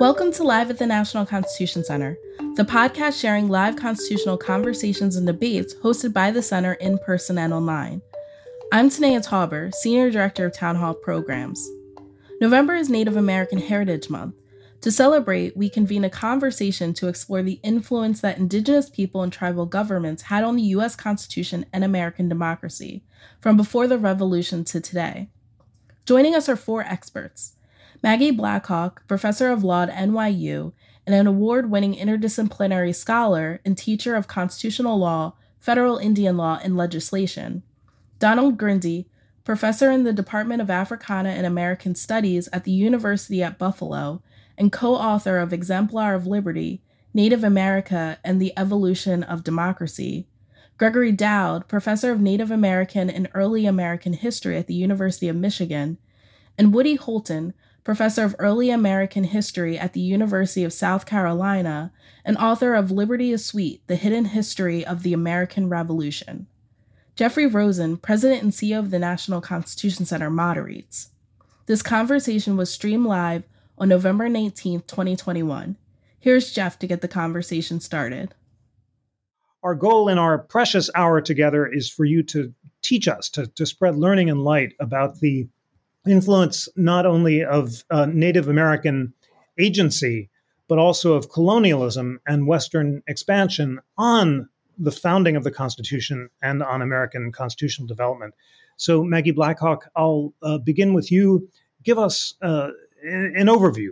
Welcome to Live at the National Constitution Center, the podcast sharing live constitutional conversations and debates hosted by the Center in person and online. I'm Tanaya Tauber, Senior Director of Town Hall Programs. November is Native American Heritage Month. To celebrate, we convene a conversation to explore the influence that Indigenous people and tribal governments had on the U.S. Constitution and American democracy, from before the Revolution to today. Joining us are four experts Maggie Blackhawk, professor of law at NYU and an award winning interdisciplinary scholar and teacher of constitutional law, federal Indian law, and legislation. Donald Grinde, professor in the Department of Africana and American Studies at the University at Buffalo, and co author of Exemplar of Liberty Native America and the Evolution of Democracy. Gregory Dowd, professor of Native American and Early American History at the University of Michigan, and Woody Holton, professor of early American history at the University of South Carolina, and author of Liberty is Sweet The Hidden History of the American Revolution. Jeffrey Rosen, president and CEO of the National Constitution Center, moderates. This conversation was streamed live on November 19, 2021. Here's Jeff to get the conversation started. Our goal in our precious hour together is for you to teach us, to, to spread learning and light about the influence not only of uh, Native American agency, but also of colonialism and Western expansion on the founding of the Constitution and on American constitutional development. So, Maggie Blackhawk, I'll uh, begin with you. Give us uh, an overview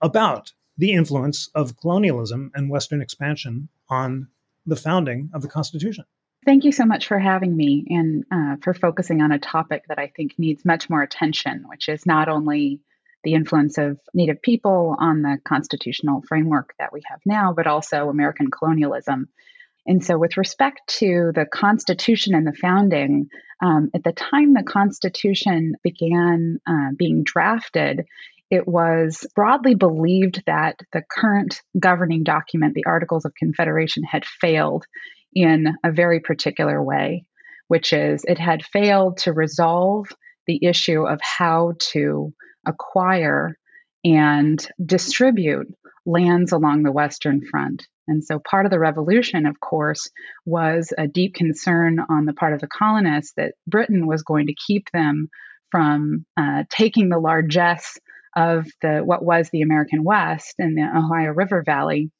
about the influence of colonialism and Western expansion on the founding of the Constitution. Thank you so much for having me and uh, for focusing on a topic that I think needs much more attention, which is not only the influence of Native people on the constitutional framework that we have now, but also American colonialism. And so, with respect to the Constitution and the founding, um, at the time the Constitution began uh, being drafted, it was broadly believed that the current governing document, the Articles of Confederation, had failed in a very particular way, which is it had failed to resolve the issue of how to acquire and distribute lands along the Western Front. And so part of the revolution, of course, was a deep concern on the part of the colonists that Britain was going to keep them from uh, taking the largesse of the what was the American West and the Ohio River Valley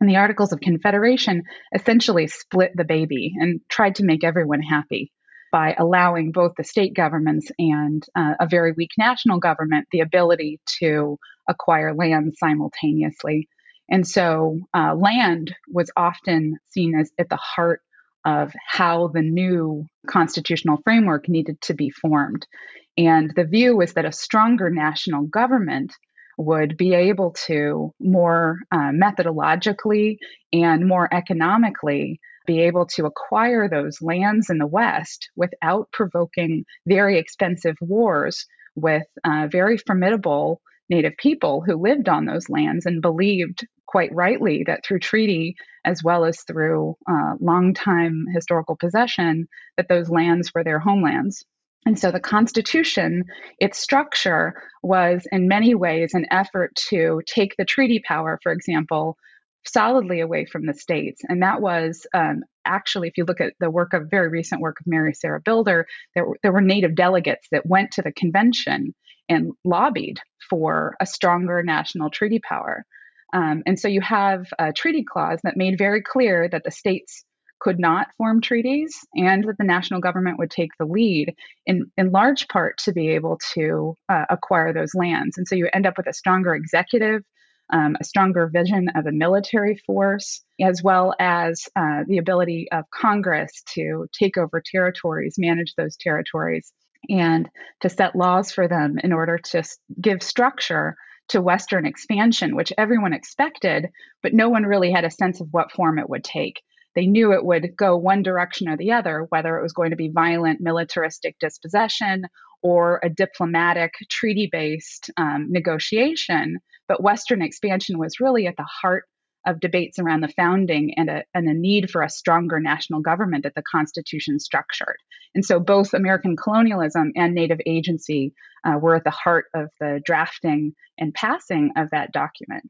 and the Articles of Confederation essentially split the baby and tried to make everyone happy by allowing both the state governments and uh, a very weak national government the ability to acquire land simultaneously. And so uh, land was often seen as at the heart of how the new constitutional framework needed to be formed. And the view was that a stronger national government would be able to more uh, methodologically and more economically be able to acquire those lands in the West without provoking very expensive wars with uh, very formidable Native people who lived on those lands and believed quite rightly that through treaty as well as through uh, long-time historical possession that those lands were their homelands and so the Constitution, its structure was in many ways an effort to take the treaty power, for example, solidly away from the states. And that was um, actually, if you look at the work of very recent work of Mary Sarah Bilder, there, there were Native delegates that went to the convention and lobbied for a stronger national treaty power. Um, and so you have a treaty clause that made very clear that the states could not form treaties and that the national government would take the lead in, in large part to be able to uh, acquire those lands. And so you end up with a stronger executive, um, a stronger vision of a military force, as well as uh, the ability of Congress to take over territories, manage those territories, and to set laws for them in order to give structure to Western expansion, which everyone expected, but no one really had a sense of what form it would take they knew it would go one direction or the other, whether it was going to be violent militaristic dispossession or a diplomatic treaty based um, negotiation. But Western expansion was really at the heart of debates around the founding and a, and a need for a stronger national government that the Constitution structured. And so both American colonialism and native agency uh, were at the heart of the drafting and passing of that document.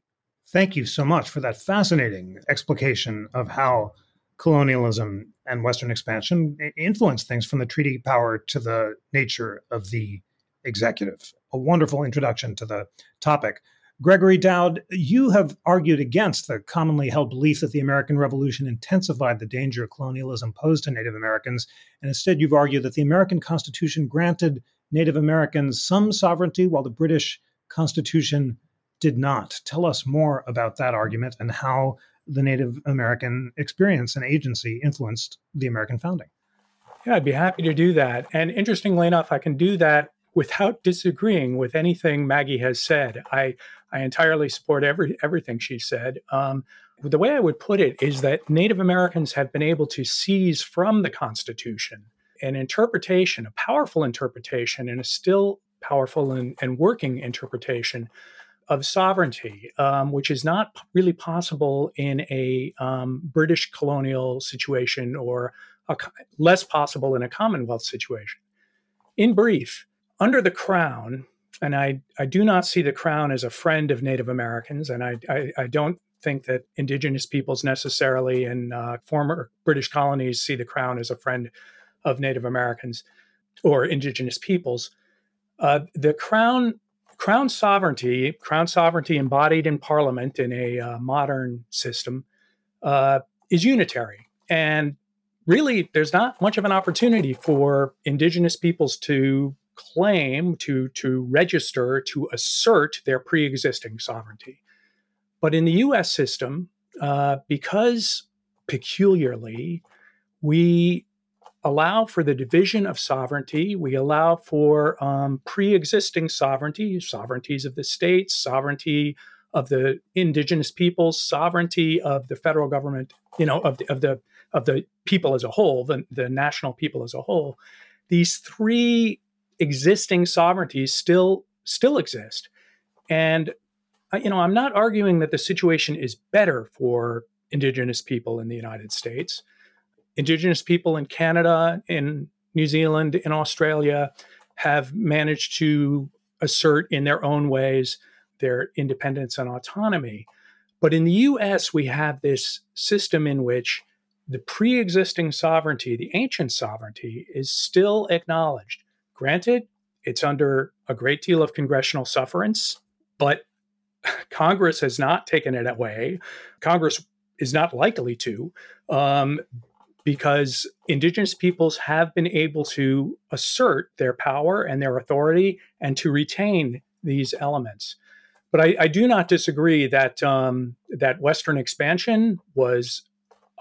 Thank you so much for that fascinating explication of how colonialism and Western expansion influenced things from the treaty power to the nature of the executive. A wonderful introduction to the topic. Gregory Dowd, you have argued against the commonly held belief that the American Revolution intensified the danger colonialism posed to Native Americans, and instead you've argued that the American Constitution granted Native Americans some sovereignty while the British Constitution did not. Tell us more about that argument and how the Native American experience and agency influenced the American founding. Yeah, I'd be happy to do that. And interestingly enough, I can do that without disagreeing with anything Maggie has said. I, I entirely support every, everything she said. Um, the way I would put it is that Native Americans have been able to seize from the Constitution an interpretation, a powerful interpretation, and a still powerful and, and working interpretation of sovereignty, um, which is not really possible in a um, British colonial situation or a, less possible in a Commonwealth situation. In brief, under the crown, and I, I do not see the crown as a friend of Native Americans, and I, I, I don't think that indigenous peoples necessarily in uh, former British colonies see the crown as a friend of Native Americans or indigenous peoples. Uh, the crown, crown sovereignty, crown sovereignty embodied in Parliament in a uh, modern system, uh, is unitary, and really, there's not much of an opportunity for indigenous peoples to claim, to, to register, to assert their pre existing sovereignty. But in the US system, uh, because peculiarly, we allow for the division of sovereignty. We allow for um, pre existing sovereignty, sovereignties of the states, sovereignty of the indigenous peoples, sovereignty of the federal government, you know, of the, of the, of the people as a whole, the, the national people as a whole. These three existing sovereignties still still exist. And you know, I'm not arguing that the situation is better for indigenous people in the United States. Indigenous people in Canada, in New Zealand, in Australia have managed to assert in their own ways their independence and autonomy. But in the US, we have this system in which the pre existing sovereignty, the ancient sovereignty, is still acknowledged. Granted, it's under a great deal of congressional sufferance, but Congress has not taken it away. Congress is not likely to, um, because indigenous peoples have been able to assert their power and their authority and to retain these elements. But I, I do not disagree that um, that Western expansion was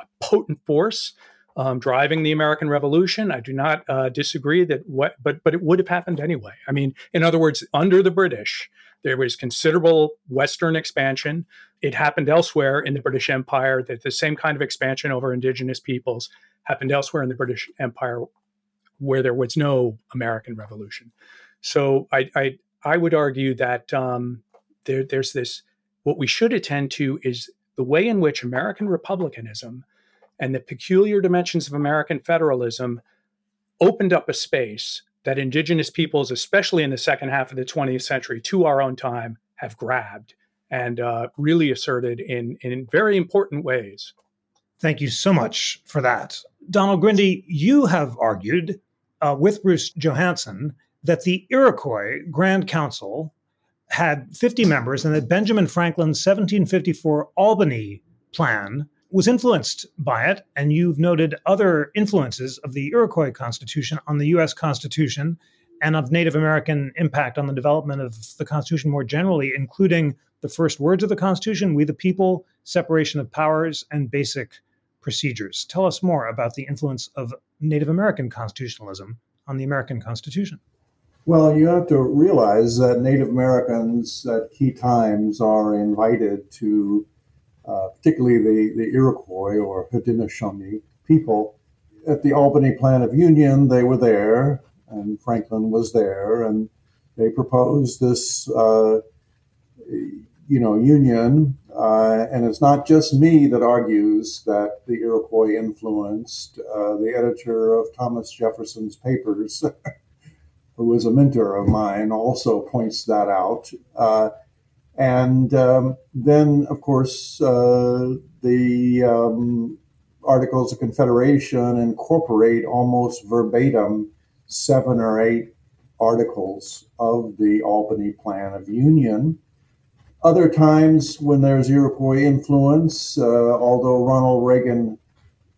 a potent force um, driving the American Revolution. I do not uh, disagree that what, but but it would have happened anyway. I mean, in other words, under the British, there was considerable Western expansion. It happened elsewhere in the British Empire. That the same kind of expansion over indigenous peoples happened elsewhere in the British Empire, where there was no American Revolution. So I I, I would argue that um, there, there's this. What we should attend to is the way in which American republicanism and the peculiar dimensions of American federalism opened up a space that indigenous peoples, especially in the second half of the 20th century, to our own time, have grabbed and uh, really asserted in, in very important ways. Thank you so much for that. Donald Grinde, you have argued uh, with Bruce Johansen that the Iroquois Grand Council had 50 members and that Benjamin Franklin's 1754 Albany Plan was influenced by it, and you've noted other influences of the Iroquois Constitution on the U.S. Constitution and of Native American impact on the development of the Constitution more generally, including the first words of the Constitution, we the people, separation of powers, and basic procedures. Tell us more about the influence of Native American constitutionalism on the American Constitution. Well, you have to realize that Native Americans at key times are invited to uh, particularly the, the Iroquois or Haudenosaunee people. At the Albany Plan of Union, they were there, and Franklin was there, and they proposed this uh, you know, Union, uh, and it's not just me that argues that the Iroquois influenced. Uh, the editor of Thomas Jefferson's papers, who was a mentor of mine, also points that out. And um, then, of course, uh, the um, Articles of Confederation incorporate almost verbatim seven or eight articles of the Albany Plan of Union. Other times when there's Iroquois influence, uh, although Ronald Reagan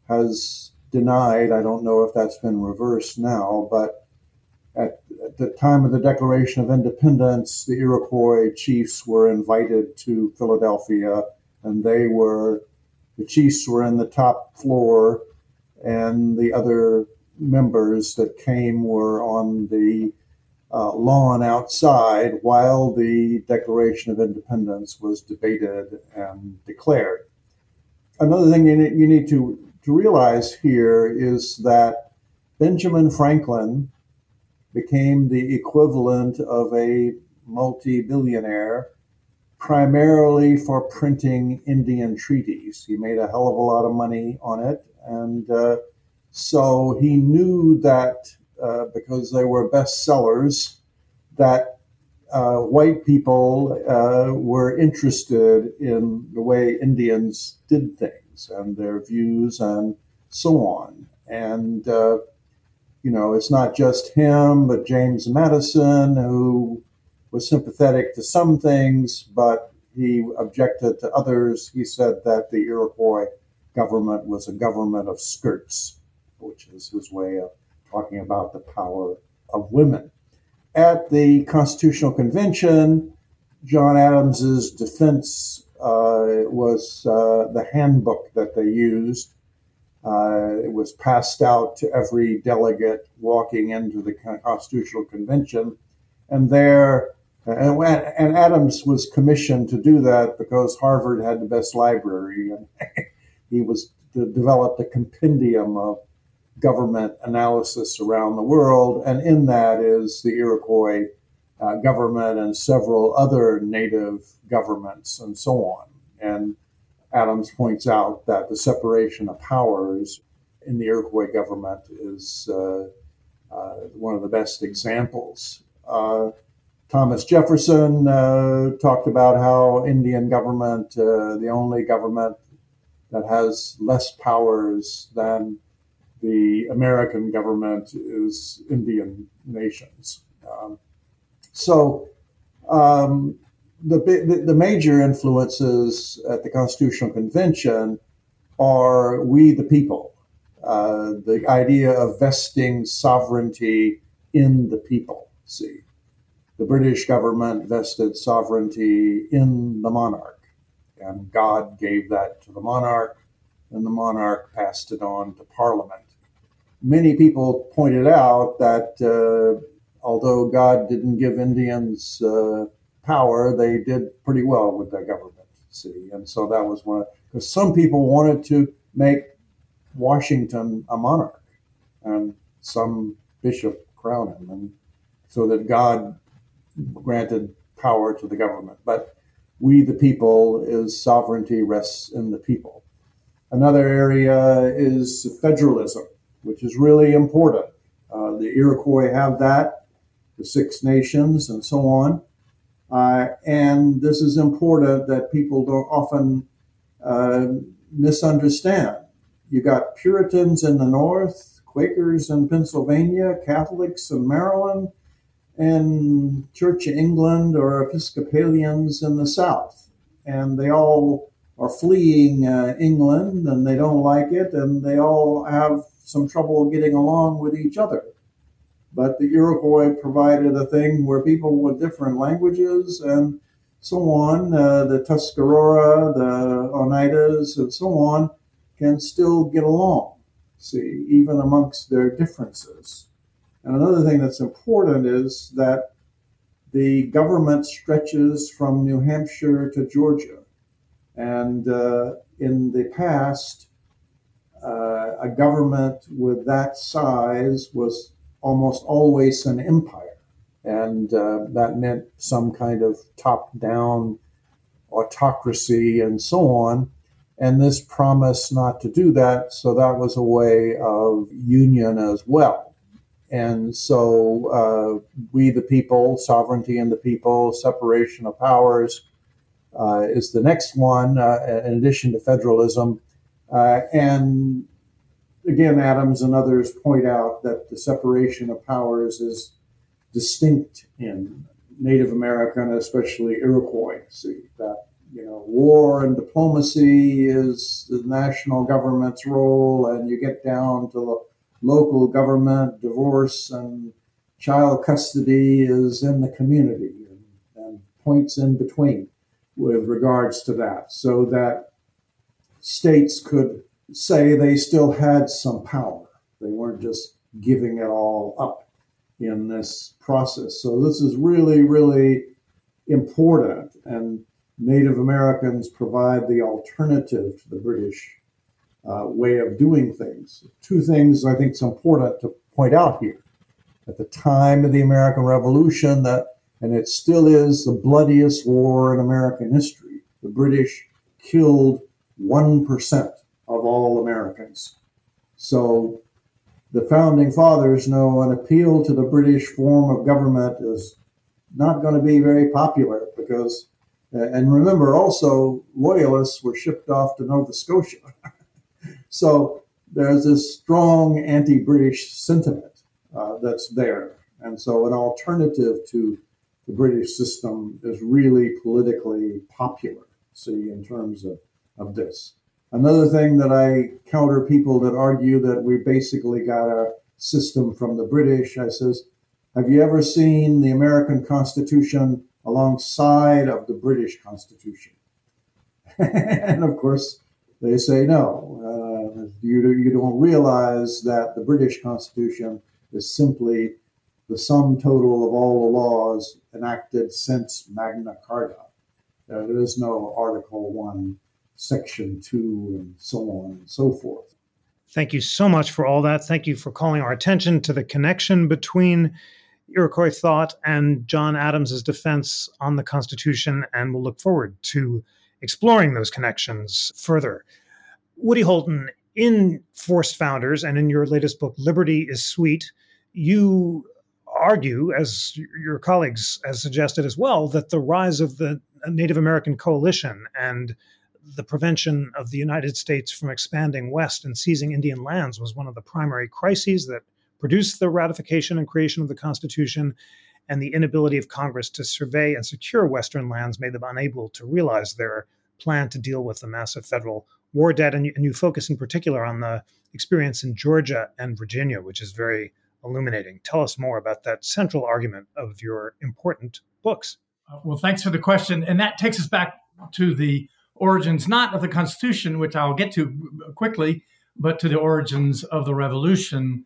has denied, I don't know if that's been reversed now, but at, the time of the Declaration of Independence, the Iroquois chiefs were invited to Philadelphia, and they were the chiefs were in the top floor, and the other members that came were on the uh, lawn outside while the Declaration of Independence was debated and declared. Another thing you need, you need to, to realize here is that Benjamin Franklin became the equivalent of a multi billionaire primarily for printing Indian treaties. He made a hell of a lot of money on it. And uh, so he knew that uh, because they were bestsellers, that uh, white people uh, were interested in the way Indians did things and their views and so on. And, uh, you know, it's not just him, but James Madison, who was sympathetic to some things, but he objected to others. He said that the Iroquois government was a government of skirts, which is his way of talking about the power of women. At the Constitutional Convention, John Adams's defense uh, was uh, the handbook that they used. Uh, it was passed out to every delegate walking into the Constitutional Convention, and there, and, and Adams was commissioned to do that because Harvard had the best library, and he was developed a compendium of government analysis around the world, and in that is the Iroquois uh, government and several other native governments and so on. And Adams points out that the separation of powers in the Iroquois government is uh, uh, one of the best examples. Uh, Thomas Jefferson uh, talked about how Indian government, uh, the only government that has less powers than the American government is Indian nations. Um, so um, the, the, the major influences at the Constitutional Convention are we the people, uh, the idea of vesting sovereignty in the people. See, the British government vested sovereignty in the monarch, and God gave that to the monarch, and the monarch passed it on to Parliament many people pointed out that uh, although God didn't give Indians uh, power, they did pretty well with their government. See, and so that was one because some people wanted to make Washington a monarch, and some bishop crown him, and so that God granted power to the government. But we, the people, is sovereignty rests in the people. Another area is federalism which is really important. Uh, the Iroquois have that, the Six Nations, and so on. Uh, and this is important that people don't often uh, misunderstand. You got Puritans in the North, Quakers in Pennsylvania, Catholics in Maryland, and Church of England or Episcopalians in the South. And they all are fleeing uh, England and they don't like it, and they all have some trouble getting along with each other. But the Iroquois provided a thing where people with different languages and so on, uh, the Tuscarora, the Oneidas, and so on, can still get along, see, even amongst their differences. And another thing that's important is that the government stretches from New Hampshire to Georgia. And uh, in the past, uh, a government with that size was almost always an empire. And uh, that meant some kind of top down autocracy and so on. And this promised not to do that. So that was a way of union as well. And so uh, we, the people, sovereignty in the people, separation of powers uh, is the next one, uh, in addition to federalism. Uh, and again, Adams and others point out that the separation of powers is distinct in Native American, especially Iroquois. See that you know war and diplomacy is the national government's role, and you get down to the local government, divorce and child custody is in the community, and, and points in between with regards to that, so that states could say they still had some power. They weren't just giving it all up in this process. So this is really, really important. And Native Americans provide the alternative to the British uh, way of doing things. Two things I think is important to point out here. At the time of the American Revolution, that and it still is the bloodiest war in American history. The British killed one percent of all Americans. So the founding fathers know an appeal to the British form of government is not going to be very popular because, and remember also, loyalists were shipped off to Nova Scotia. so there's this strong anti British sentiment uh, that's there. And so an alternative to the British system is really politically popular, see, in terms of, of this. Another thing that I counter people that argue that we basically got our system from the British, I says, have you ever seen the American Constitution alongside of the British Constitution? and of course, they say no. Uh, you, you don't realize that the British Constitution is simply the sum total of all the laws enacted since Magna Carta. There is no Article 1 Section 2, and so on and so forth. Thank you so much for all that. Thank you for calling our attention to the connection between Iroquois thought and John Adams's defense on the Constitution, and we'll look forward to exploring those connections further. Woody Holton, in Forced Founders and in your latest book, Liberty is Sweet, you argue, as your colleagues has suggested as well, that the rise of the Native American coalition and the prevention of the United States from expanding west and seizing Indian lands was one of the primary crises that produced the ratification and creation of the Constitution. And the inability of Congress to survey and secure Western lands made them unable to realize their plan to deal with the massive federal war debt. And you, and you focus in particular on the experience in Georgia and Virginia, which is very illuminating. Tell us more about that central argument of your important books. Uh, well, thanks for the question. And that takes us back to the origins not of the Constitution, which I'll get to quickly, but to the origins of the revolution.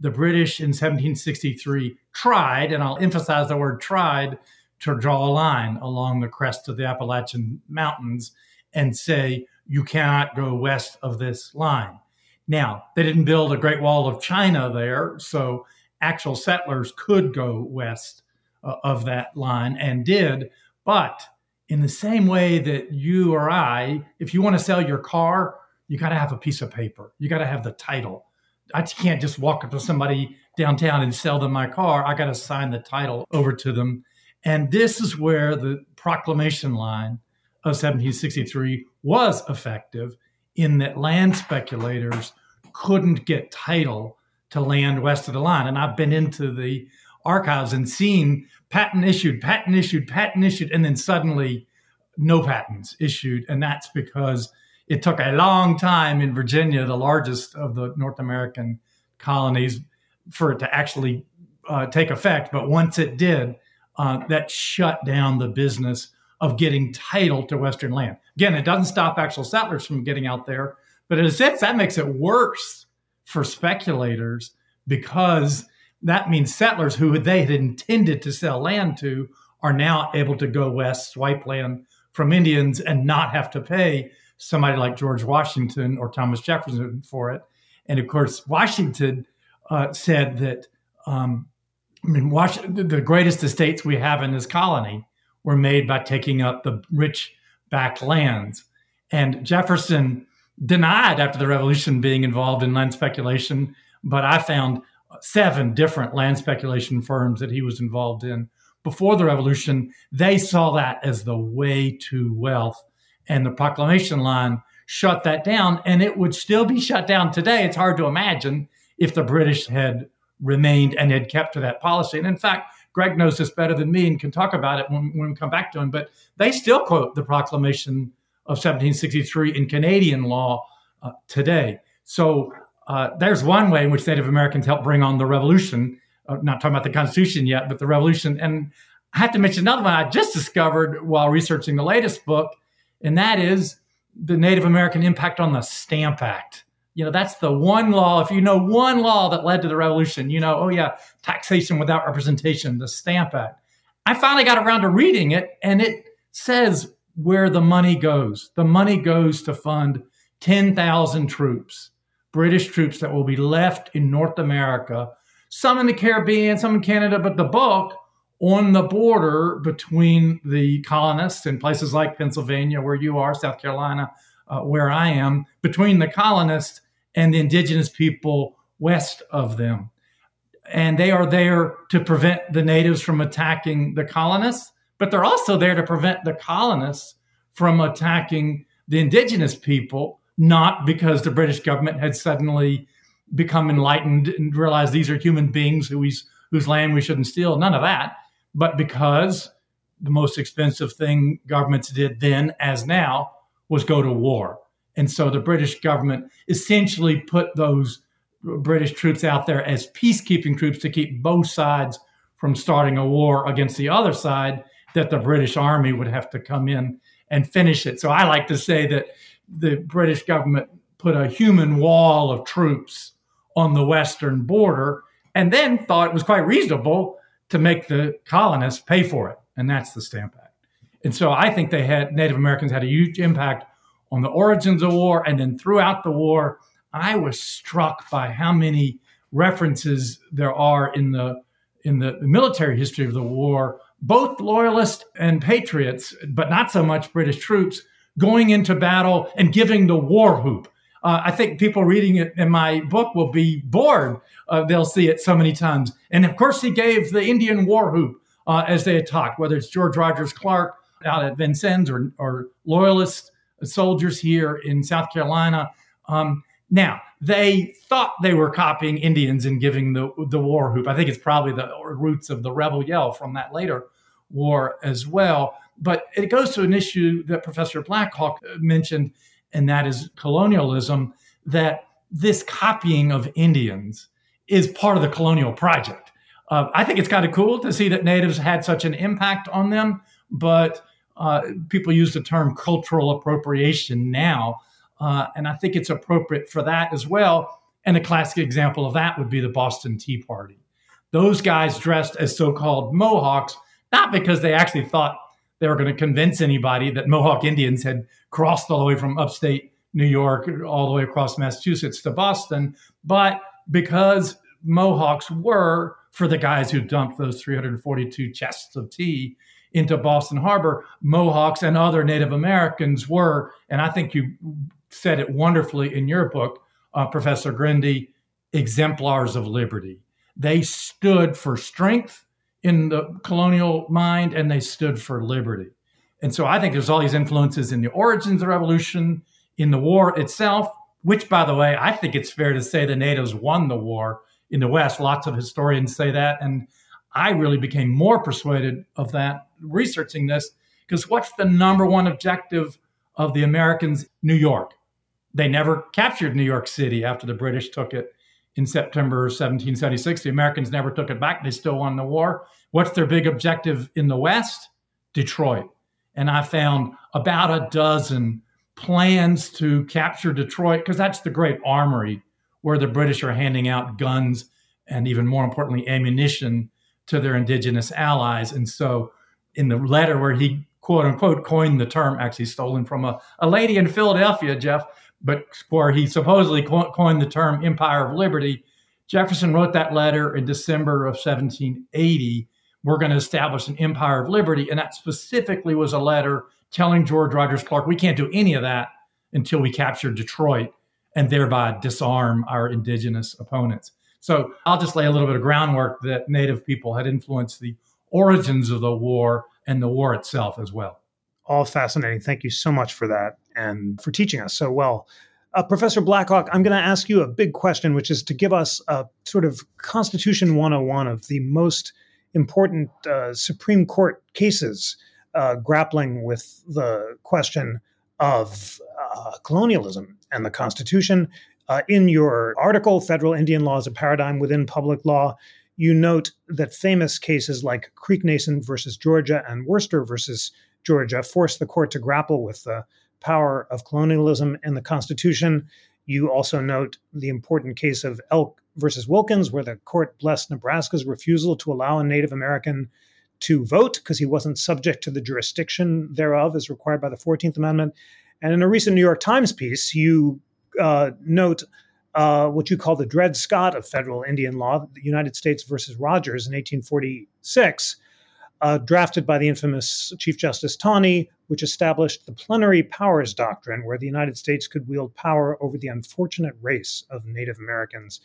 The British in 1763 tried, and I'll emphasize the word tried, to draw a line along the crest of the Appalachian Mountains and say, you cannot go west of this line. Now, they didn't build a Great Wall of China there, so actual settlers could go west uh, of that line and did, but in the same way that you or I, if you want to sell your car, you got to have a piece of paper. You got to have the title. I can't just walk up to somebody downtown and sell them my car. I got to sign the title over to them. And this is where the proclamation line of 1763 was effective in that land speculators couldn't get title to land west of the line. And I've been into the archives and seen patent issued, patent issued, patent issued, and then suddenly no patents issued. And that's because it took a long time in Virginia, the largest of the North American colonies, for it to actually uh, take effect. But once it did, uh, that shut down the business of getting title to Western land. Again, it doesn't stop actual settlers from getting out there, but in a sense, that makes it worse for speculators because that means settlers who they had intended to sell land to are now able to go west, swipe land from Indians, and not have to pay somebody like George Washington or Thomas Jefferson for it. And of course, Washington uh, said that um, I mean, Washington, the greatest estates we have in this colony were made by taking up the rich back lands. And Jefferson denied after the revolution being involved in land speculation, but I found seven different land speculation firms that he was involved in before the revolution. They saw that as the way to wealth. And the proclamation line shut that down, and it would still be shut down today. It's hard to imagine if the British had remained and had kept to that policy. And in fact, Greg knows this better than me and can talk about it when, when we come back to him, but they still quote the proclamation of 1763 in Canadian law uh, today. So uh, there's one way in which Native Americans helped bring on the revolution. Uh, not talking about the Constitution yet, but the revolution. And I have to mention another one I just discovered while researching the latest book, and that is the Native American impact on the Stamp Act. You know, that's the one law. If you know one law that led to the revolution, you know, oh yeah, taxation without representation, the Stamp Act. I finally got around to reading it, and it says where the money goes. The money goes to fund 10,000 troops, British troops that will be left in North America, some in the Caribbean, some in Canada, but the bulk on the border between the colonists in places like Pennsylvania, where you are, South Carolina, uh, where I am, between the colonists and the indigenous people west of them. And they are there to prevent the natives from attacking the colonists, but they're also there to prevent the colonists from attacking the indigenous people, not because the British government had suddenly become enlightened and realized these are human beings whose, whose land we shouldn't steal. None of that but because the most expensive thing governments did then, as now, was go to war. And so the British government essentially put those British troops out there as peacekeeping troops to keep both sides from starting a war against the other side, that the British army would have to come in and finish it. So I like to say that the British government put a human wall of troops on the western border and then thought it was quite reasonable to make the colonists pay for it, and that's the Stamp Act. And so I think they had Native Americans had a huge impact on the origins of war, and then throughout the war, I was struck by how many references there are in the in the military history of the war, both loyalists and patriots, but not so much British troops going into battle and giving the war whoop. Uh, I think people reading it in my book will be bored. Uh, they'll see it so many times. And of course, he gave the Indian war whoop uh, as they attacked, whether it's George Rogers Clark out at Vincennes or, or loyalist soldiers here in South Carolina. Um, now, they thought they were copying Indians and giving the, the war whoop. I think it's probably the roots of the rebel yell from that later war as well. But it goes to an issue that Professor Blackhawk mentioned and that is colonialism, that this copying of Indians is part of the colonial project. Uh, I think it's kind of cool to see that natives had such an impact on them, but uh, people use the term cultural appropriation now. Uh, and I think it's appropriate for that as well. And a classic example of that would be the Boston Tea Party. Those guys dressed as so called Mohawks, not because they actually thought they were going to convince anybody that Mohawk Indians had crossed all the way from upstate New York all the way across Massachusetts to Boston, but because Mohawks were for the guys who dumped those 342 chests of tea into Boston Harbor, Mohawks and other Native Americans were, and I think you said it wonderfully in your book, uh, Professor Grinde, exemplars of liberty. They stood for strength in the colonial mind and they stood for liberty. And so I think there's all these influences in the origins of the revolution, in the war itself, which, by the way, I think it's fair to say the natives won the war in the West. Lots of historians say that. And I really became more persuaded of that researching this because what's the number one objective of the Americans? New York. They never captured New York City after the British took it in September 1776. The Americans never took it back. They still won the war. What's their big objective in the West? Detroit. And I found about a dozen plans to capture Detroit because that's the great armory where the British are handing out guns and even more importantly, ammunition to their indigenous allies. And so in the letter where he quote unquote coined the term, actually stolen from a, a lady in Philadelphia, Jeff, but where he supposedly coined the term Empire of Liberty. Jefferson wrote that letter in December of 1780, we're going to establish an empire of liberty. And that specifically was a letter telling George Rogers Clark, we can't do any of that until we capture Detroit and thereby disarm our indigenous opponents. So I'll just lay a little bit of groundwork that Native people had influenced the origins of the war and the war itself as well. All fascinating. Thank you so much for that and for teaching us so well. Uh, Professor Blackhawk, I'm going to ask you a big question, which is to give us a sort of Constitution 101 of the most important uh, Supreme Court cases uh, grappling with the question of uh, colonialism and the Constitution. Uh, in your article, Federal Indian Law as a Paradigm Within Public Law, you note that famous cases like Cherokee Nation versus Georgia and Worcester versus Georgia forced the court to grapple with the power of colonialism in the Constitution. You also note the important case of Elk versus Wilkins, where the court blessed Nebraska's refusal to allow a Native American to vote because he wasn't subject to the jurisdiction thereof as required by the 14th Amendment. And in a recent New York Times piece, you uh, note uh, what you call the Dred Scott of federal Indian law, the United States versus Rogers in 1846, uh, drafted by the infamous Chief Justice Taney, which established the plenary powers doctrine, where the United States could wield power over the unfortunate race of Native Americans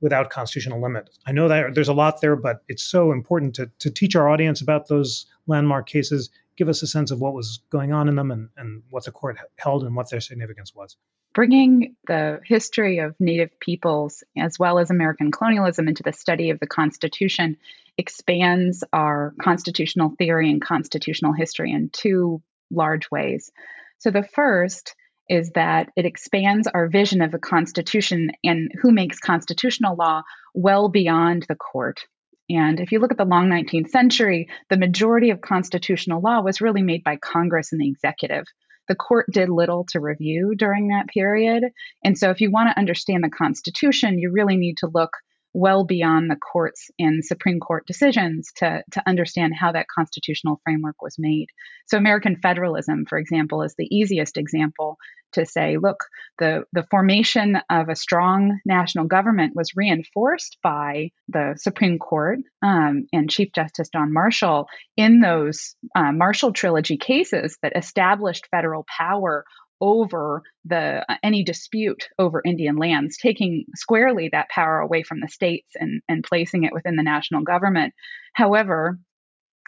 without constitutional limit. I know that there's a lot there, but it's so important to, to teach our audience about those landmark cases, give us a sense of what was going on in them and, and what the court held and what their significance was. Bringing the history of Native peoples as well as American colonialism into the study of the Constitution expands our constitutional theory and constitutional history in two large ways. So, the first is that it expands our vision of the Constitution and who makes constitutional law well beyond the court. And if you look at the long 19th century, the majority of constitutional law was really made by Congress and the executive. The court did little to review during that period. And so, if you want to understand the Constitution, you really need to look well beyond the courts and Supreme Court decisions to, to understand how that constitutional framework was made. So, American federalism, for example, is the easiest example to say, look, the, the formation of a strong national government was reinforced by the Supreme Court um, and Chief Justice John Marshall in those uh, Marshall Trilogy cases that established federal power over the uh, any dispute over Indian lands, taking squarely that power away from the states and, and placing it within the national government. However,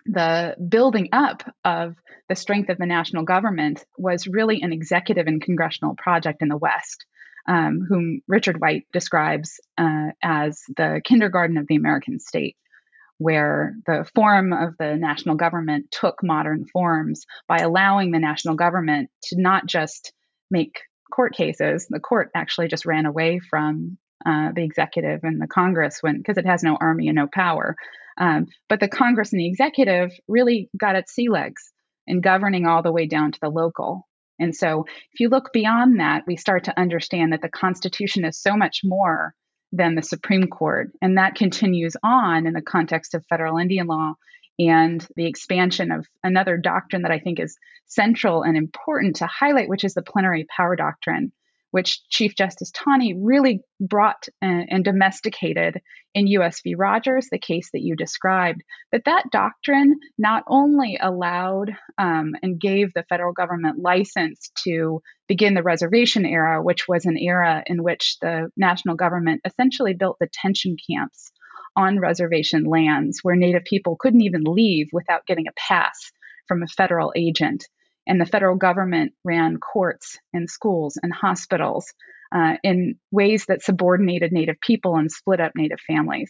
the building up of the strength of the national government was really an executive and congressional project in the West, um, whom Richard White describes uh, as the kindergarten of the American state where the form of the national government took modern forms by allowing the national government to not just make court cases. The court actually just ran away from uh, the executive and the Congress when because it has no army and no power. Um, but the Congress and the executive really got its sea legs in governing all the way down to the local. And so, if you look beyond that, we start to understand that the Constitution is so much more than the Supreme Court. And that continues on in the context of federal Indian law and the expansion of another doctrine that I think is central and important to highlight, which is the plenary power doctrine, which Chief Justice Taney really brought and domesticated in US v. Rogers, the case that you described. That that doctrine not only allowed um, and gave the federal government license to begin the reservation era, which was an era in which the national government essentially built detention camps on reservation lands where Native people couldn't even leave without getting a pass from a federal agent and the federal government ran courts and schools and hospitals uh, in ways that subordinated Native people and split up Native families.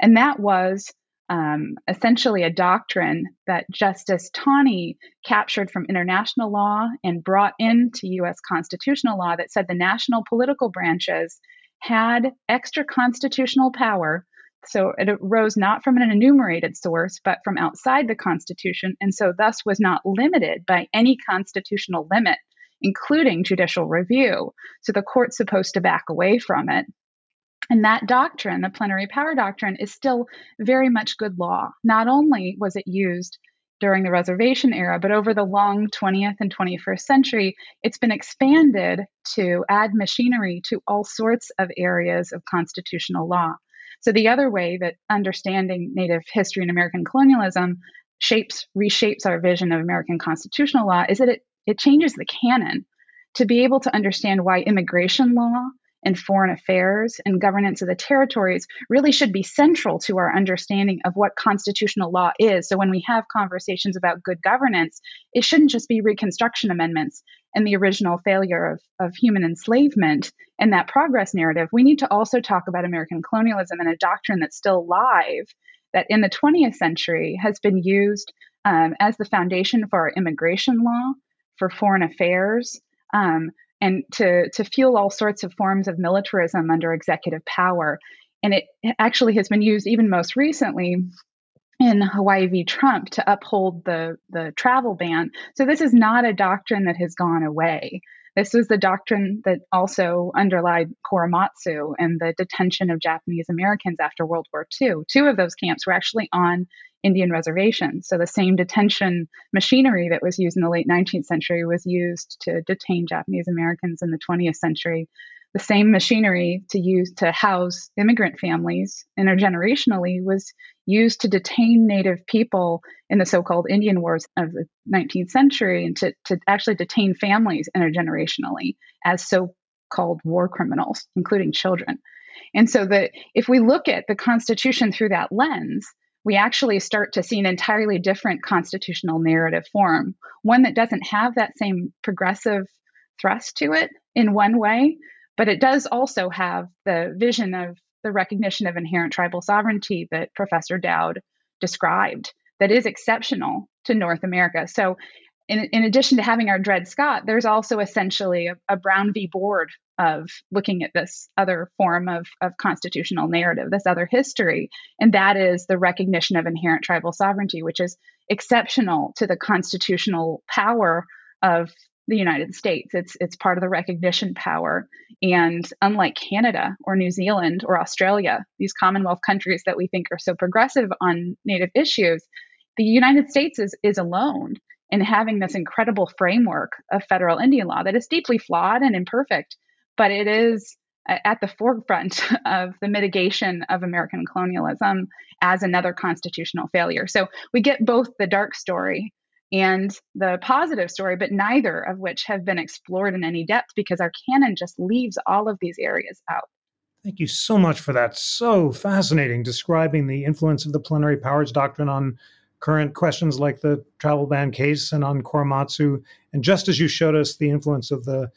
And that was um, essentially a doctrine that Justice Taney captured from international law and brought into US constitutional law that said the national political branches had extra constitutional power so it arose not from an enumerated source, but from outside the Constitution, and so thus was not limited by any constitutional limit, including judicial review. So the court's supposed to back away from it. And that doctrine, the plenary power doctrine, is still very much good law. Not only was it used during the reservation era, but over the long 20th and 21st century, it's been expanded to add machinery to all sorts of areas of constitutional law. So, the other way that understanding Native history and American colonialism shapes, reshapes our vision of American constitutional law is that it, it changes the canon to be able to understand why immigration law and foreign affairs and governance of the territories really should be central to our understanding of what constitutional law is. So when we have conversations about good governance, it shouldn't just be Reconstruction amendments and the original failure of, of human enslavement and that progress narrative. We need to also talk about American colonialism and a doctrine that's still alive that in the 20th century has been used um, as the foundation for our immigration law, for foreign affairs. Um, and to, to fuel all sorts of forms of militarism under executive power. And it actually has been used even most recently in Hawaii v. Trump to uphold the, the travel ban. So this is not a doctrine that has gone away. This was the doctrine that also underlied Korematsu and the detention of Japanese Americans after World War II. Two of those camps were actually on Indian reservations. So the same detention machinery that was used in the late 19th century was used to detain Japanese Americans in the 20th century. The same machinery to use to house immigrant families intergenerationally was used to detain Native people in the so called Indian Wars of the 19th century and to, to actually detain families intergenerationally as so called war criminals, including children. And so that if we look at the Constitution through that lens, we actually start to see an entirely different constitutional narrative form, one that doesn't have that same progressive thrust to it in one way, but it does also have the vision of the recognition of inherent tribal sovereignty that Professor Dowd described that is exceptional to North America. So in, in addition to having our Dred Scott, there's also essentially a, a, Brown v. Board of looking at this other form of, of constitutional narrative, this other history, and that is the recognition of inherent tribal sovereignty, which is exceptional to the constitutional power of the United States. It's it's part of the recognition power. And unlike Canada or New Zealand or Australia, these Commonwealth countries that we think are so progressive on Native issues, the United States is is alone in having this incredible framework of federal Indian law that is deeply flawed and imperfect, but it is uh, at the forefront of the mitigation of American colonialism as another constitutional failure. So we get both the dark story and the positive story, but neither of which have been explored in any depth because our canon just leaves all of these areas out. Thank you so much for that. So fascinating, describing the influence of the plenary powers doctrine on current questions like the travel ban case and on Korematsu. And just as you showed us the influence of the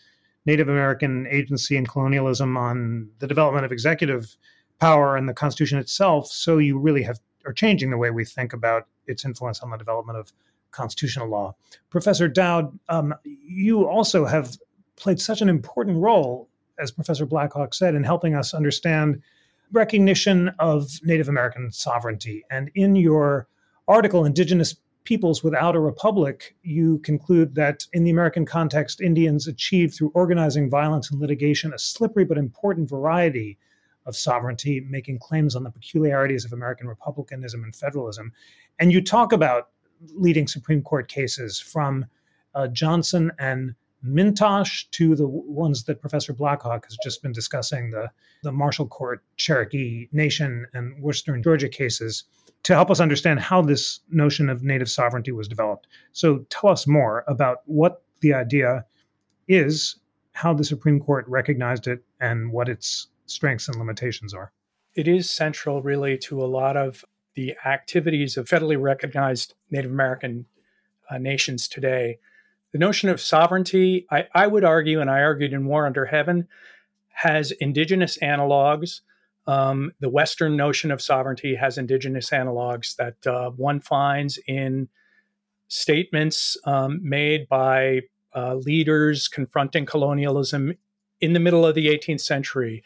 Native American agency and colonialism on the development of executive power and the Constitution itself, so you really have are changing the way we think about its influence on the development of constitutional law. Professor Dowd, um, you also have played such an important role, as Professor Blackhawk said, in helping us understand recognition of Native American sovereignty. And in your article, Indigenous Peoples Without a Republic, you conclude that in the American context, Indians achieved through organizing violence and litigation a slippery but important variety of sovereignty, making claims on the peculiarities of American republicanism and federalism. And you talk about leading Supreme Court cases from uh, Johnson and M'Intosh to the ones that Professor Blackhawk has just been discussing, the, the Marshall Court, Cherokee Nation, and Worcester and Georgia cases, to help us understand how this notion of native sovereignty was developed. So tell us more about what the idea is, how the Supreme Court recognized it, and what its strengths and limitations are. It is central, really, to a lot of the activities of federally recognized Native American uh, nations today. The notion of sovereignty, I, I, would argue, and I argued in War Under Heaven, has indigenous analogs. Um, the Western notion of sovereignty has indigenous analogs that uh, one finds in statements um, made by uh, leaders confronting colonialism in the middle of the 18th century.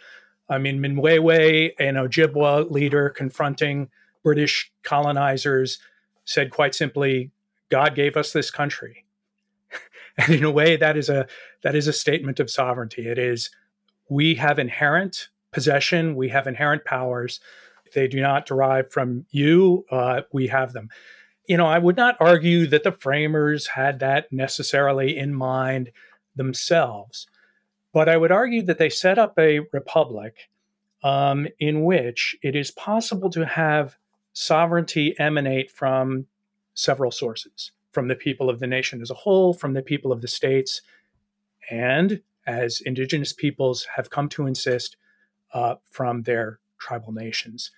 I mean, Minwewe, an Ojibwa leader confronting British colonizers said quite simply, God gave us this country. and in a way, that is a that is a statement of sovereignty. It is we have inherent possession, we have inherent powers. They do not derive from you. Uh, we have them. You know, I would not argue that the framers had that necessarily in mind themselves, but I would argue that they set up a republic um, in which it is possible to have sovereignty emanate from several sources from the people of the nation as a whole, from the people of the states, and as indigenous peoples have come to insist, uh, from their tribal nations.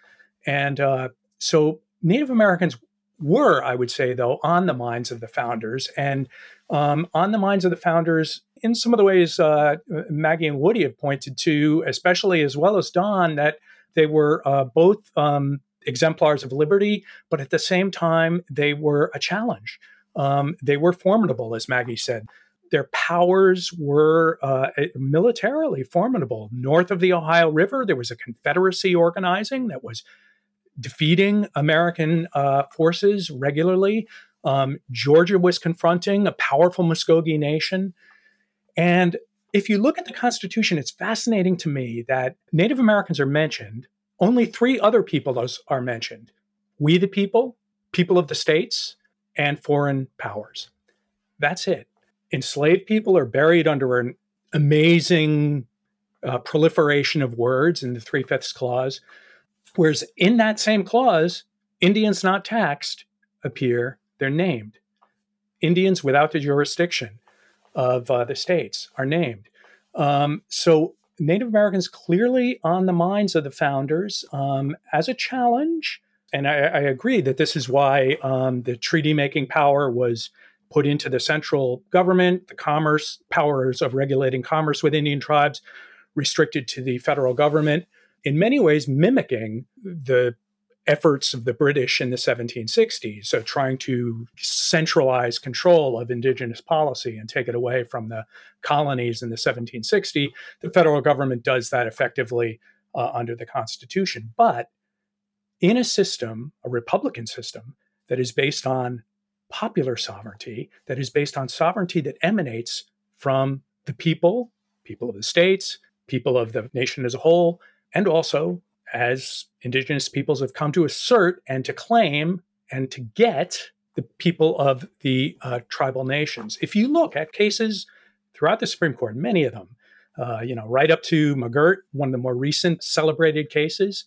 And uh, so Native Americans were, I would say, though, on the minds of the founders and um, on the minds of the founders in some of the ways uh, Maggie and Woody have pointed to, especially as well as Don, that they were uh, both um, exemplars of liberty, but at the same time, they were a challenge. Um, they were formidable, as Maggie said. Their powers were uh, militarily formidable. North of the Ohio River, there was a confederacy organizing that was defeating American uh, forces regularly. Um, Georgia was confronting a powerful Muskogee nation. And if you look at the Constitution, it's fascinating to me that Native Americans are mentioned. Only three other people are mentioned we the people, people of the states, and foreign powers. That's it. Enslaved people are buried under an amazing uh, proliferation of words in the Three Fifths Clause. Whereas in that same clause, Indians not taxed appear, they're named. Indians without the jurisdiction of uh, the states are named. Um, so Native Americans clearly on the minds of the founders um, as a challenge. And I, I, agree that this is why um, the treaty making power was put into the central government, the commerce powers of regulating commerce with Indian tribes restricted to the federal government in many ways mimicking the efforts of the British in the 1760s, so trying to centralize control of indigenous policy and take it away from the colonies in the 1760s. The federal government does that effectively uh, under the Constitution. But in a system, a republican system, that is based on popular sovereignty, that is based on sovereignty that emanates from the people, people of the states, people of the nation as a whole, and also as indigenous peoples have come to assert and to claim and to get the people of the uh, tribal nations. If you look at cases throughout the Supreme Court, many of them, uh, you know, right up to McGirt, one of the more recent celebrated cases,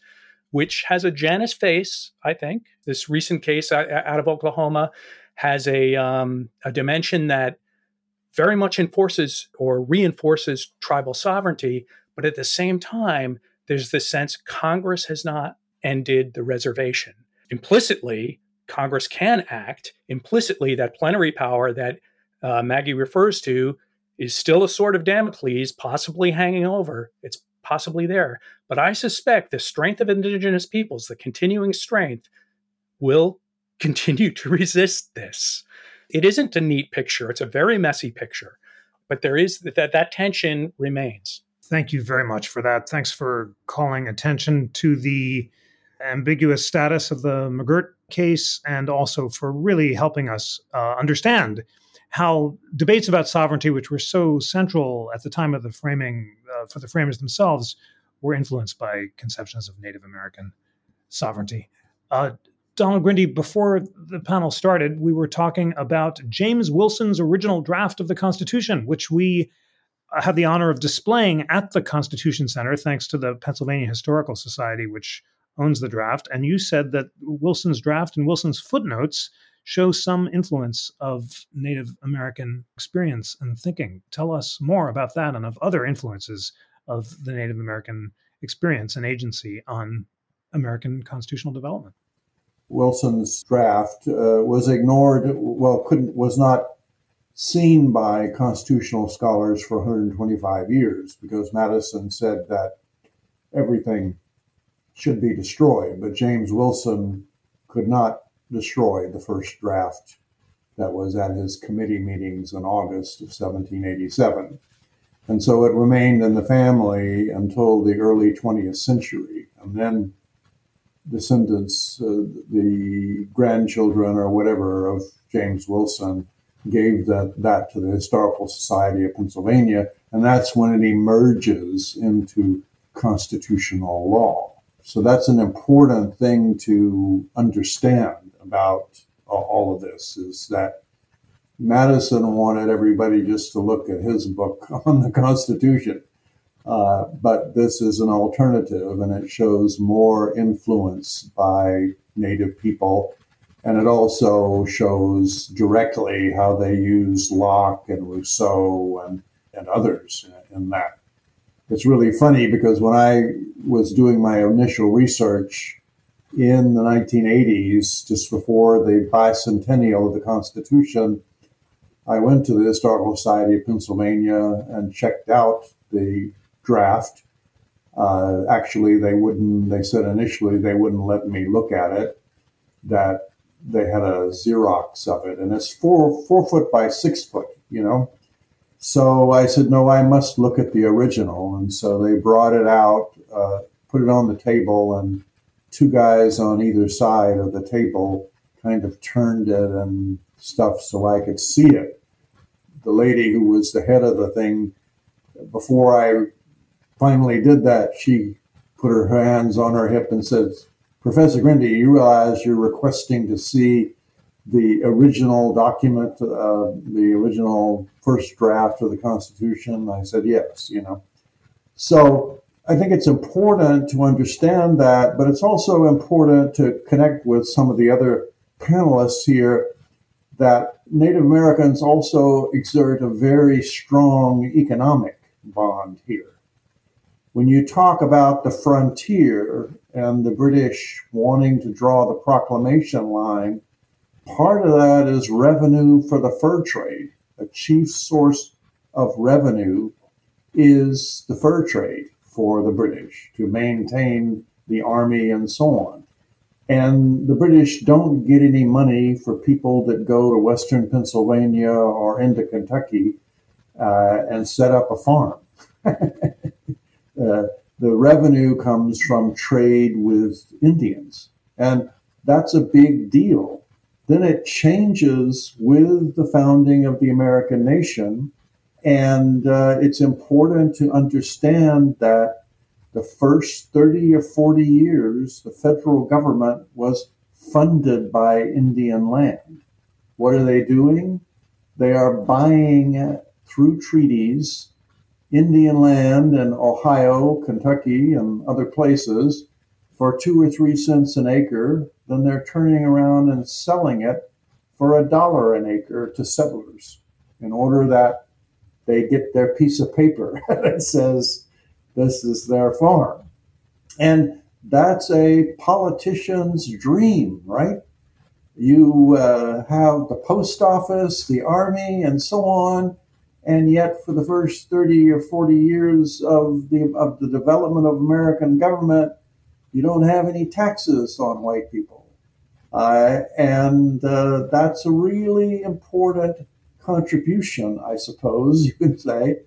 which has a Janus face, I think. This recent case out, of Oklahoma has a, um, a dimension that very much enforces or reinforces tribal sovereignty, but at the same time there's this sense Congress has not ended the reservation. Implicitly, Congress can act. Implicitly, that plenary power that uh, Maggie refers to is still a sort of Damocles, possibly hanging over. It's possibly there. But I suspect the strength of indigenous peoples, the continuing strength, will continue to resist this. It isn't a neat picture, it's a very messy picture, but there is that that tension remains. Thank you very much for that. Thanks for calling attention to the ambiguous status of the McGirt case and also for really helping us uh, understand how debates about sovereignty, which were so central at the time of the framing uh, for the framers themselves, were influenced by conceptions of Native American sovereignty. Uh, Donald Grinde, before the panel started, we were talking about James Wilson's original draft of the Constitution, which we had the honor of displaying at the Constitution Center, thanks to the Pennsylvania Historical Society, which owns the draft. And you said that Wilson's draft and Wilson's footnotes show some influence of Native American experience and thinking. Tell us more about that and of other influences of the Native American experience and agency on American constitutional development. Wilson's draft uh, was ignored, well, couldn't was not seen by constitutional scholars for 125 years because Madison said that everything should be destroyed, but James Wilson could not destroy the first draft that was at his committee meetings in August of 1787. And so it remained in the family until the early 20th century. And then descendants, uh, the grandchildren or whatever of James Wilson, gave that, that to the Historical Society of Pennsylvania, and that's when it emerges into constitutional law. So that's an important thing to understand about all of this is that Madison wanted everybody just to look at his book on the Constitution. Uh, but this is an alternative, and it shows more influence by Native people. And it also shows directly how they use Locke and Rousseau and, and others in that. It's really funny because when I was doing my initial research in the 1980s, just before the bicentennial of the Constitution, I went to the Historical Society of Pennsylvania and checked out the draft. Uh, actually, they wouldn't, they said initially they wouldn't let me look at it, that they had a Xerox of it. And it's four, four foot by six foot, you know. So I said, no, I must look at the original. And so they brought it out, uh, put it on the table, and two guys on either side of the table kind of turned it and stuff so I could see it. The lady who was the head of the thing, before I finally did that, she put her hands on her hip and said, Professor Grinde, you realize you're requesting to see the original document, uh, the original first draft of the Constitution? I said, yes, you know. So I think it's important to understand that, but it's also important to connect with some of the other panelists here that Native Americans also exert a very strong economic bond here when you talk about the frontier and the British wanting to draw the proclamation line, part of that is revenue for the fur trade. A chief source of revenue is the fur trade for the British to maintain the army and so on. And the British don't get any money for people that go to Western Pennsylvania or into Kentucky uh, and set up a farm. Uh, the revenue comes from trade with Indians. And that's a big deal. Then it changes with the founding of the American nation. And uh, it's important to understand that the first 30 or 40 years, the federal government was funded by Indian land. What are they doing? They are buying through treaties Indian land in Ohio, Kentucky, and other places for two or three cents an acre, then they're turning around and selling it for a dollar an acre to settlers in order that they get their piece of paper that says this is their farm. And that's a politician's dream, right? You uh, have the post office, the army, and so on and yet for the first 30 or 40 years of the of the development of American government, you don't have any taxes on white people, uh, and uh, that's a really important contribution, I suppose you could say,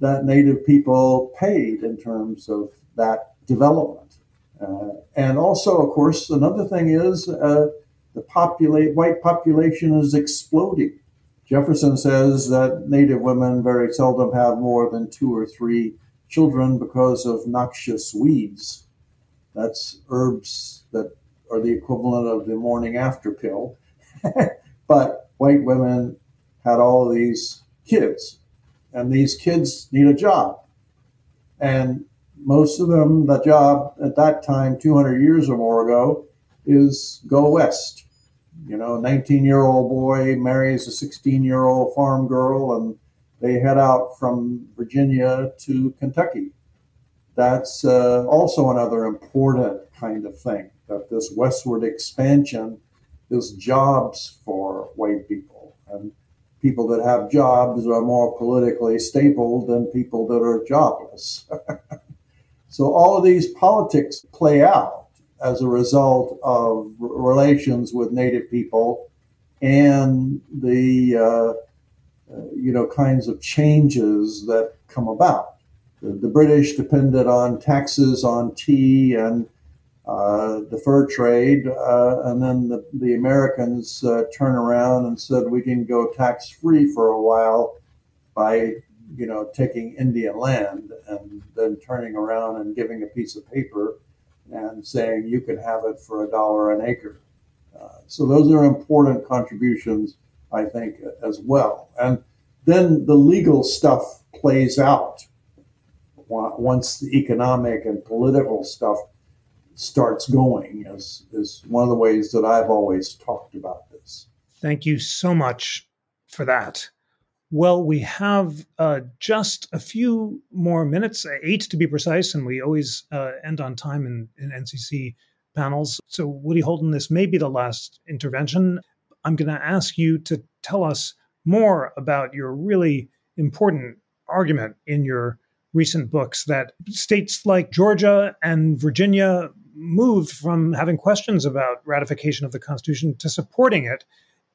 that Native people paid in terms of that development. Uh, and also, of course, another thing is uh, the white population is exploding Jefferson says that Native women very seldom have more than two or three children because of noxious weeds. That's herbs that are the equivalent of the morning after pill. but white women had all of these kids, and these kids need a job. And most of them, the job at that time, 200 years or more ago, is go west you know, a 19 year old boy marries a 16 year old farm girl and they head out from Virginia to Kentucky. That's uh, also another important kind of thing that this westward expansion is jobs for white people. And people that have jobs are more politically stable than people that are jobless. so all of these politics play out as a result of relations with Native people and the uh, uh, you know kinds of changes that come about. The, the British depended on taxes on tea and uh, the fur trade, uh, and then the, the Americans uh, turn around and said we can go tax free for a while by you know taking Indian land and then turning around and giving a piece of paper and saying you can have it for a dollar an acre. Uh, so those are important contributions, I think, as well. And then the legal stuff plays out. once the economic and political stuff starts going is, is one of the ways that I've always talked about this. Thank you so much for that. Well, we have uh, just a few more minutes, eight to be precise, and we always uh, end on time in, in NCC panels. So, Woody Holton, this may be the last intervention. I'm going to ask you to tell us more about your really important argument in your recent books that states like Georgia and Virginia moved from having questions about ratification of the Constitution to supporting it,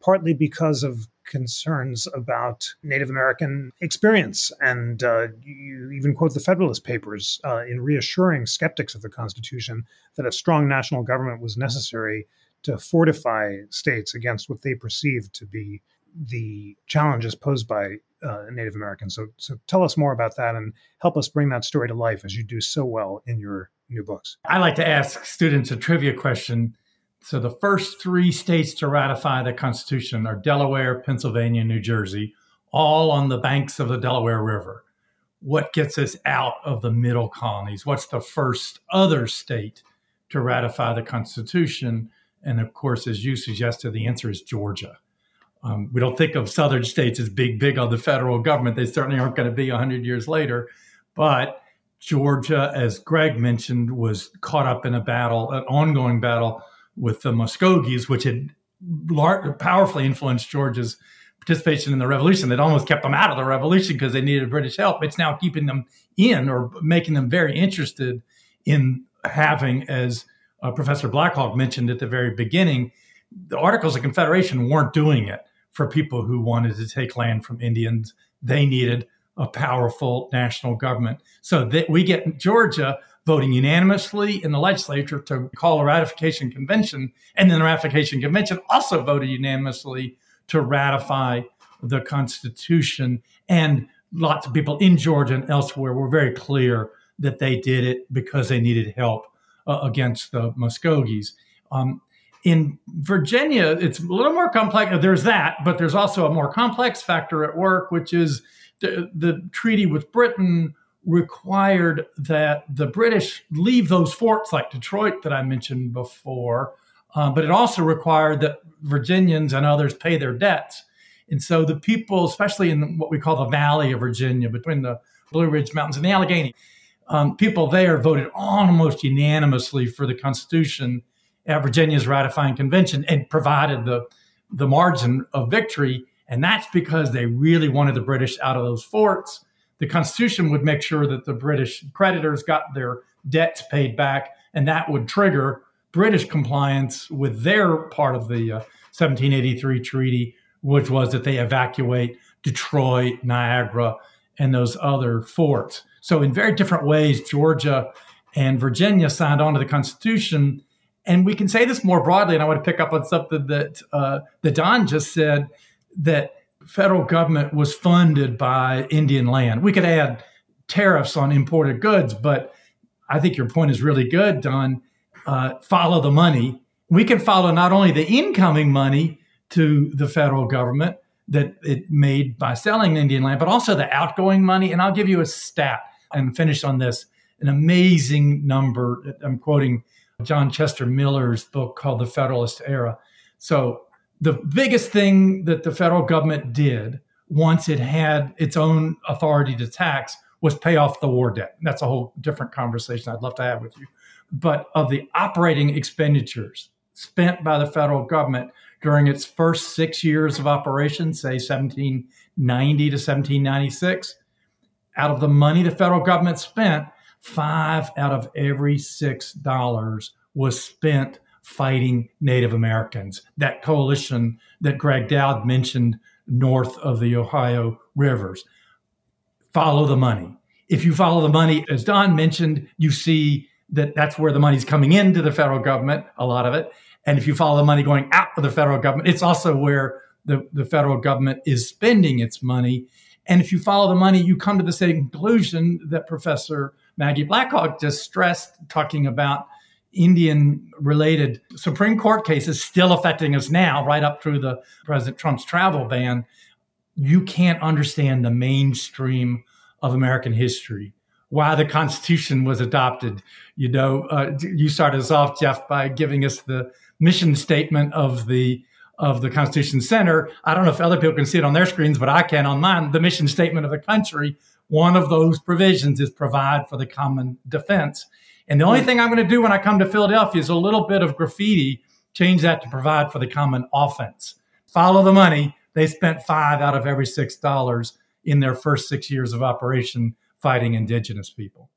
partly because of concerns about Native American experience. And uh, you even quote the Federalist Papers uh, in reassuring skeptics of the Constitution that a strong national government was necessary to fortify states against what they perceived to be the challenges posed by uh, Native Americans. So, so tell us more about that and help us bring that story to life as you do so well in your new books. I like to ask students a trivia question. So, the first three states to ratify the Constitution are Delaware, Pennsylvania, New Jersey, all on the banks of the Delaware River. What gets us out of the middle colonies? What's the first other state to ratify the Constitution? And of course, as you suggested, the answer is Georgia. Um, we don't think of southern states as big, big on the federal government. They certainly aren't going to be 100 years later. But Georgia, as Greg mentioned, was caught up in a battle, an ongoing battle with the Muskogees, which had powerfully influenced Georgia's participation in the revolution. It almost kept them out of the revolution because they needed British help. It's now keeping them in or making them very interested in having, as uh, Professor Blackhawk mentioned at the very beginning, the Articles of Confederation weren't doing it for people who wanted to take land from Indians. They needed a powerful national government. So that we get Georgia voting unanimously in the legislature to call a ratification convention, and then the ratification convention also voted unanimously to ratify the Constitution. And lots of people in Georgia and elsewhere were very clear that they did it because they needed help uh, against the Muskogees. Um, in Virginia, it's a little more complex. There's that, but there's also a more complex factor at work, which is the, the treaty with Britain required that the British leave those forts like Detroit that I mentioned before, uh, but it also required that Virginians and others pay their debts. And so the people, especially in what we call the Valley of Virginia, between the Blue Ridge Mountains and the Allegheny, um, people there voted almost unanimously for the Constitution at Virginia's ratifying convention and provided the the margin of victory. And that's because they really wanted the British out of those forts. The Constitution would make sure that the British creditors got their debts paid back, and that would trigger British compliance with their part of the uh, 1783 treaty, which was that they evacuate Detroit, Niagara, and those other forts. So, in very different ways, Georgia and Virginia signed on to the Constitution and we can say this more broadly, and I want to pick up on something that uh, that Don just said that federal government was funded by Indian land. We could add tariffs on imported goods, but I think your point is really good, Don. Uh, follow the money. We can follow not only the incoming money to the federal government that it made by selling Indian land, but also the outgoing money. And I'll give you a stat and finish on this an amazing number. I'm quoting John Chester Miller's book called The Federalist Era. So, the biggest thing that the federal government did once it had its own authority to tax was pay off the war debt. That's a whole different conversation I'd love to have with you. But of the operating expenditures spent by the federal government during its first six years of operation, say 1790 to 1796, out of the money the federal government spent, five out of every six dollars was spent fighting Native Americans. That coalition that Greg Dowd mentioned north of the Ohio rivers. Follow the money. If you follow the money, as Don mentioned, you see that that's where the money's coming into the federal government, a lot of it. And if you follow the money going out of the federal government, it's also where the, the federal government is spending its money. And if you follow the money, you come to the same conclusion that Professor Maggie Blackhawk just stressed, talking about Indian related Supreme Court cases still affecting us now, right up through the President Trump's travel ban. You can't understand the mainstream of American history why the Constitution was adopted. You know, uh, you started us off, Jeff, by giving us the mission statement of the of the Constitution Center. I don't know if other people can see it on their screens, but I can on mine. The mission statement of the country. One of those provisions is provide for the common defense. And the only thing I'm going to do when I come to Philadelphia is a little bit of graffiti, change that to provide for the common offense. Follow the money. They spent five out of every six dollars in their first six years of operation fighting indigenous people.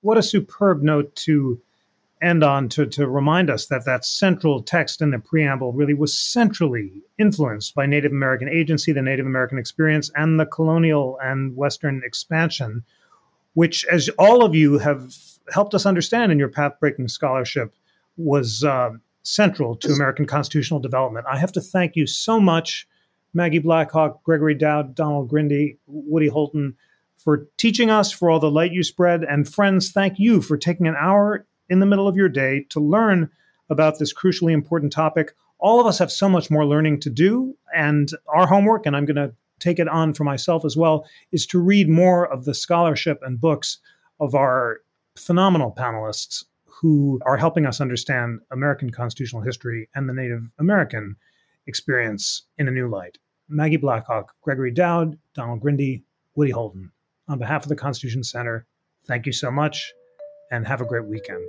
What a superb note to end on to, to remind us that that central text in the preamble really was centrally influenced by Native American agency, the Native American experience, and the colonial and Western expansion, which, as all of you have helped us understand in your path breaking scholarship, was uh, central to American constitutional development. I have to thank you so much, Maggie Blackhawk, Gregory Dowd, Donald Grinde, Woody Holton, for teaching us, for all the light you spread. And friends, thank you for taking an hour in the middle of your day to learn about this crucially important topic. All of us have so much more learning to do. And our homework, and I'm going to take it on for myself as well, is to read more of the scholarship and books of our phenomenal panelists who are helping us understand American constitutional history and the Native American experience in a new light. Maggie Blackhawk, Gregory Dowd, Donald Grinde, Woody Holton. On behalf of the Constitution Center, thank you so much and have a great weekend.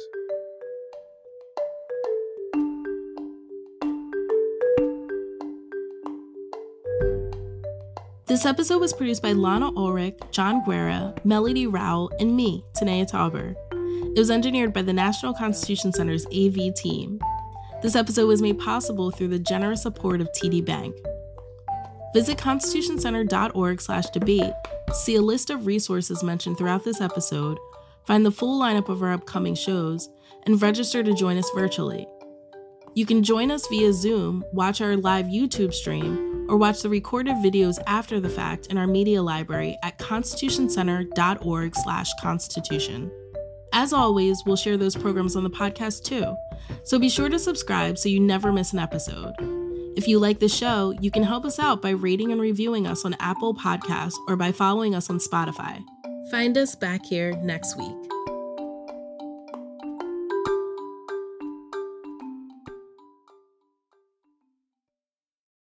This episode was produced by Lana Ulrich, John Guerra, Melody Rowell, and me, Tanaya Tauber. It was engineered by the National Constitution Center's AV team. This episode was made possible through the generous support of TD Bank. Visit constitutioncenter.org/debate. See a list of resources mentioned throughout this episode find the full lineup of our upcoming shows, and register to join us virtually. You can join us via Zoom, watch our live YouTube stream, or watch the recorded videos after the fact in our media library at constitutioncenter.org/constitution. As always, we'll share those programs on the podcast too, so be sure to subscribe so you never miss an episode. If you like the show, you can help us out by rating and reviewing us on Apple Podcasts or by following us on Spotify. Find us back here next week.